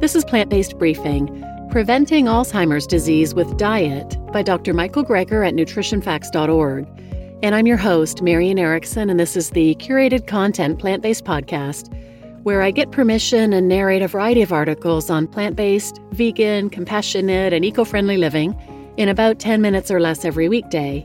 This is Plant Based Briefing Preventing Alzheimer's Disease with Diet by Dr. Michael Greger at nutritionfacts.org. And I'm your host, Marian Erickson, and this is the curated content plant based podcast where I get permission and narrate a variety of articles on plant based, vegan, compassionate, and eco friendly living in about 10 minutes or less every weekday.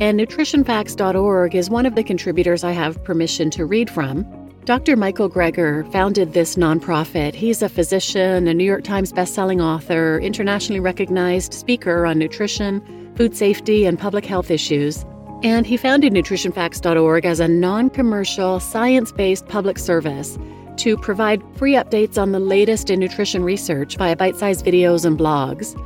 And nutritionfacts.org is one of the contributors I have permission to read from. Dr. Michael Greger founded this nonprofit. He's a physician, a New York Times bestselling author, internationally recognized speaker on nutrition, food safety, and public health issues. And he founded nutritionfacts.org as a non commercial, science based public service to provide free updates on the latest in nutrition research via bite sized videos and blogs.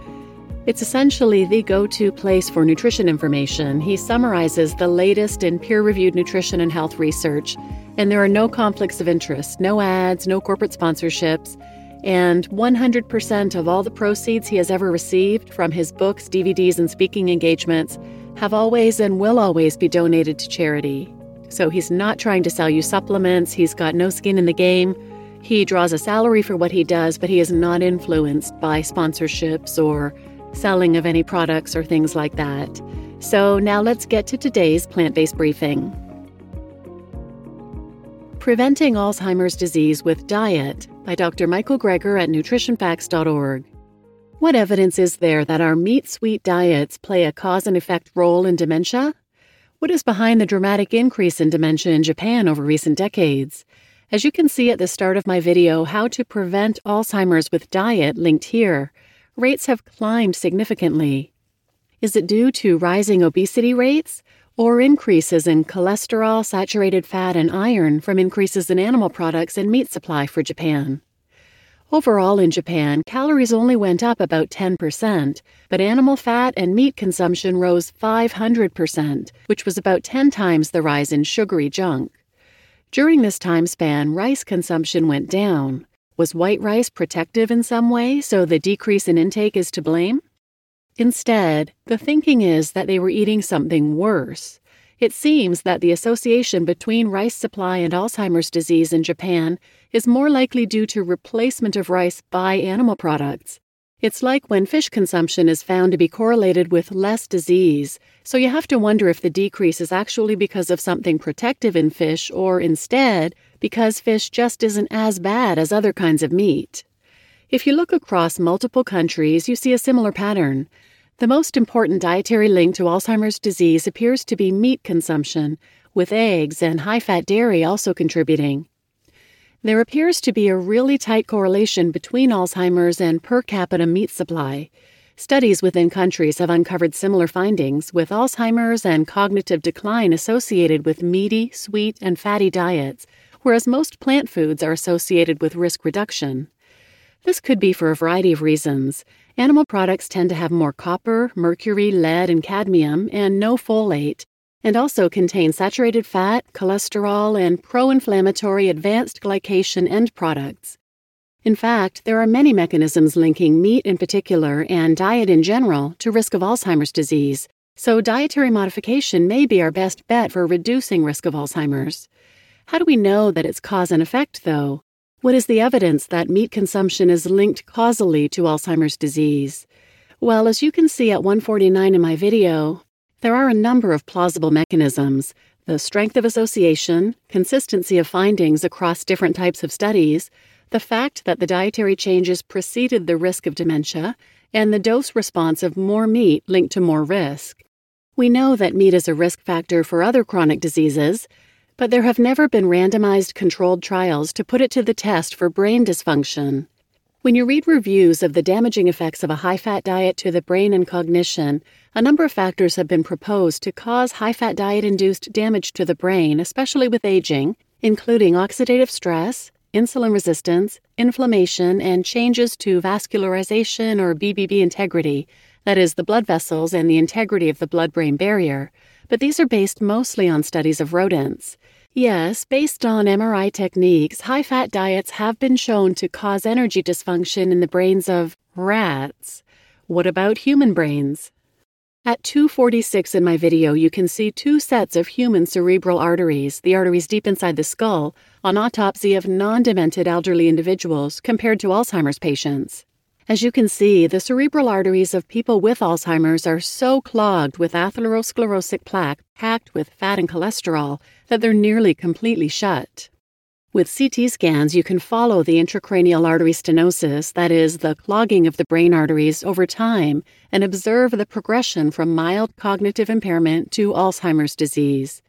It's essentially the go to place for nutrition information. He summarizes the latest in peer reviewed nutrition and health research and there are no conflicts of interest, no ads, no corporate sponsorships. And 100% of all the proceeds he has ever received from his books, DVDs, and speaking engagements have always and will always be donated to charity. So he's not trying to sell you supplements, he's got no skin in the game. He draws a salary for what he does, but he is not influenced by sponsorships or selling of any products or things like that. So now let's get to today's plant based briefing. Preventing Alzheimer's Disease with Diet by Dr. Michael Greger at nutritionfacts.org. What evidence is there that our meat sweet diets play a cause and effect role in dementia? What is behind the dramatic increase in dementia in Japan over recent decades? As you can see at the start of my video, How to Prevent Alzheimer's with Diet, linked here, rates have climbed significantly. Is it due to rising obesity rates? or increases in cholesterol, saturated fat, and iron from increases in animal products and meat supply for Japan. Overall, in Japan, calories only went up about 10%, but animal fat and meat consumption rose 500%, which was about 10 times the rise in sugary junk. During this time span, rice consumption went down. Was white rice protective in some way, so the decrease in intake is to blame? Instead, the thinking is that they were eating something worse. It seems that the association between rice supply and Alzheimer's disease in Japan is more likely due to replacement of rice by animal products. It's like when fish consumption is found to be correlated with less disease, so you have to wonder if the decrease is actually because of something protective in fish or instead because fish just isn't as bad as other kinds of meat. If you look across multiple countries, you see a similar pattern. The most important dietary link to Alzheimer's disease appears to be meat consumption, with eggs and high fat dairy also contributing. There appears to be a really tight correlation between Alzheimer's and per capita meat supply. Studies within countries have uncovered similar findings, with Alzheimer's and cognitive decline associated with meaty, sweet, and fatty diets, whereas most plant foods are associated with risk reduction. This could be for a variety of reasons. Animal products tend to have more copper, mercury, lead, and cadmium, and no folate, and also contain saturated fat, cholesterol, and pro inflammatory advanced glycation end products. In fact, there are many mechanisms linking meat in particular and diet in general to risk of Alzheimer's disease, so dietary modification may be our best bet for reducing risk of Alzheimer's. How do we know that it's cause and effect, though? What is the evidence that meat consumption is linked causally to Alzheimer's disease? Well, as you can see at 149 in my video, there are a number of plausible mechanisms. The strength of association, consistency of findings across different types of studies, the fact that the dietary changes preceded the risk of dementia, and the dose response of more meat linked to more risk. We know that meat is a risk factor for other chronic diseases, but there have never been randomized controlled trials to put it to the test for brain dysfunction. When you read reviews of the damaging effects of a high fat diet to the brain and cognition, a number of factors have been proposed to cause high fat diet induced damage to the brain, especially with aging, including oxidative stress, insulin resistance, inflammation, and changes to vascularization or BBB integrity, that is, the blood vessels and the integrity of the blood brain barrier. But these are based mostly on studies of rodents. Yes, based on MRI techniques, high fat diets have been shown to cause energy dysfunction in the brains of rats. What about human brains? At 246 in my video, you can see two sets of human cerebral arteries, the arteries deep inside the skull, on autopsy of non demented elderly individuals compared to Alzheimer's patients. As you can see, the cerebral arteries of people with Alzheimer's are so clogged with atherosclerotic plaque packed with fat and cholesterol that they're nearly completely shut. With CT scans, you can follow the intracranial artery stenosis, that is, the clogging of the brain arteries, over time and observe the progression from mild cognitive impairment to Alzheimer's disease.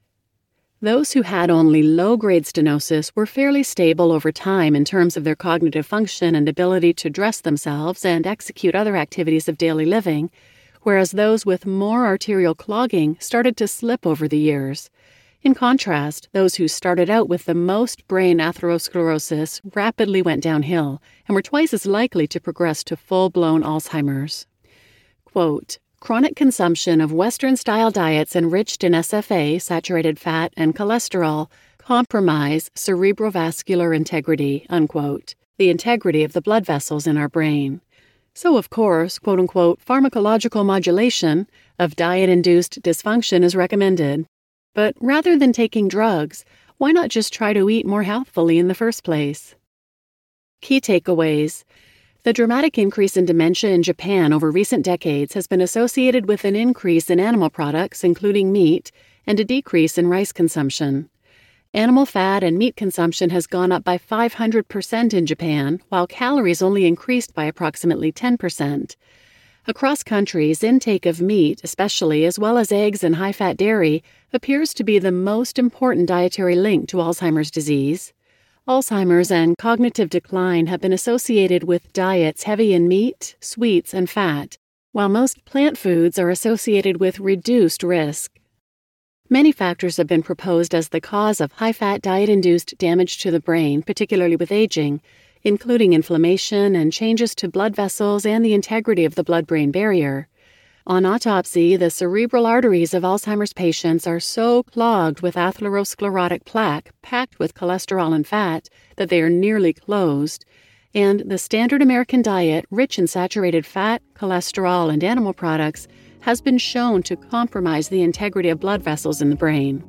Those who had only low grade stenosis were fairly stable over time in terms of their cognitive function and ability to dress themselves and execute other activities of daily living, whereas those with more arterial clogging started to slip over the years. In contrast, those who started out with the most brain atherosclerosis rapidly went downhill and were twice as likely to progress to full blown Alzheimer's. Quote, Chronic consumption of Western style diets enriched in SFA, saturated fat, and cholesterol compromise cerebrovascular integrity, unquote, the integrity of the blood vessels in our brain. So, of course, quote unquote, pharmacological modulation of diet induced dysfunction is recommended. But rather than taking drugs, why not just try to eat more healthfully in the first place? Key takeaways The dramatic increase in dementia in Japan over recent decades has been associated with an increase in animal products, including meat, and a decrease in rice consumption. Animal fat and meat consumption has gone up by 500% in Japan, while calories only increased by approximately 10%. Across countries, intake of meat, especially as well as eggs and high fat dairy, appears to be the most important dietary link to Alzheimer's disease. Alzheimer's and cognitive decline have been associated with diets heavy in meat, sweets, and fat, while most plant foods are associated with reduced risk. Many factors have been proposed as the cause of high fat diet induced damage to the brain, particularly with aging, including inflammation and changes to blood vessels and the integrity of the blood brain barrier. On autopsy, the cerebral arteries of Alzheimer's patients are so clogged with atherosclerotic plaque packed with cholesterol and fat that they are nearly closed, and the standard American diet, rich in saturated fat, cholesterol, and animal products, has been shown to compromise the integrity of blood vessels in the brain.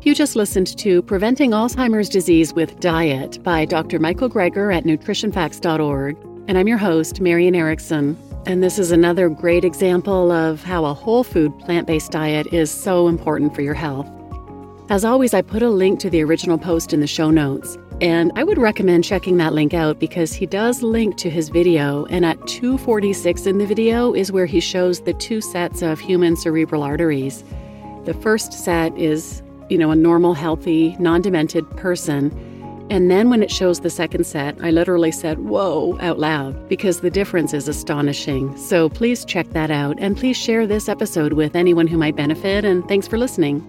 You just listened to Preventing Alzheimer's Disease with Diet by Dr. Michael Greger at nutritionfacts.org. And I'm your host, Marian Erickson. And this is another great example of how a whole food plant based diet is so important for your health. As always, I put a link to the original post in the show notes. And I would recommend checking that link out because he does link to his video. And at 246 in the video is where he shows the two sets of human cerebral arteries. The first set is you know, a normal, healthy, non demented person. And then when it shows the second set, I literally said, whoa, out loud, because the difference is astonishing. So please check that out and please share this episode with anyone who might benefit. And thanks for listening.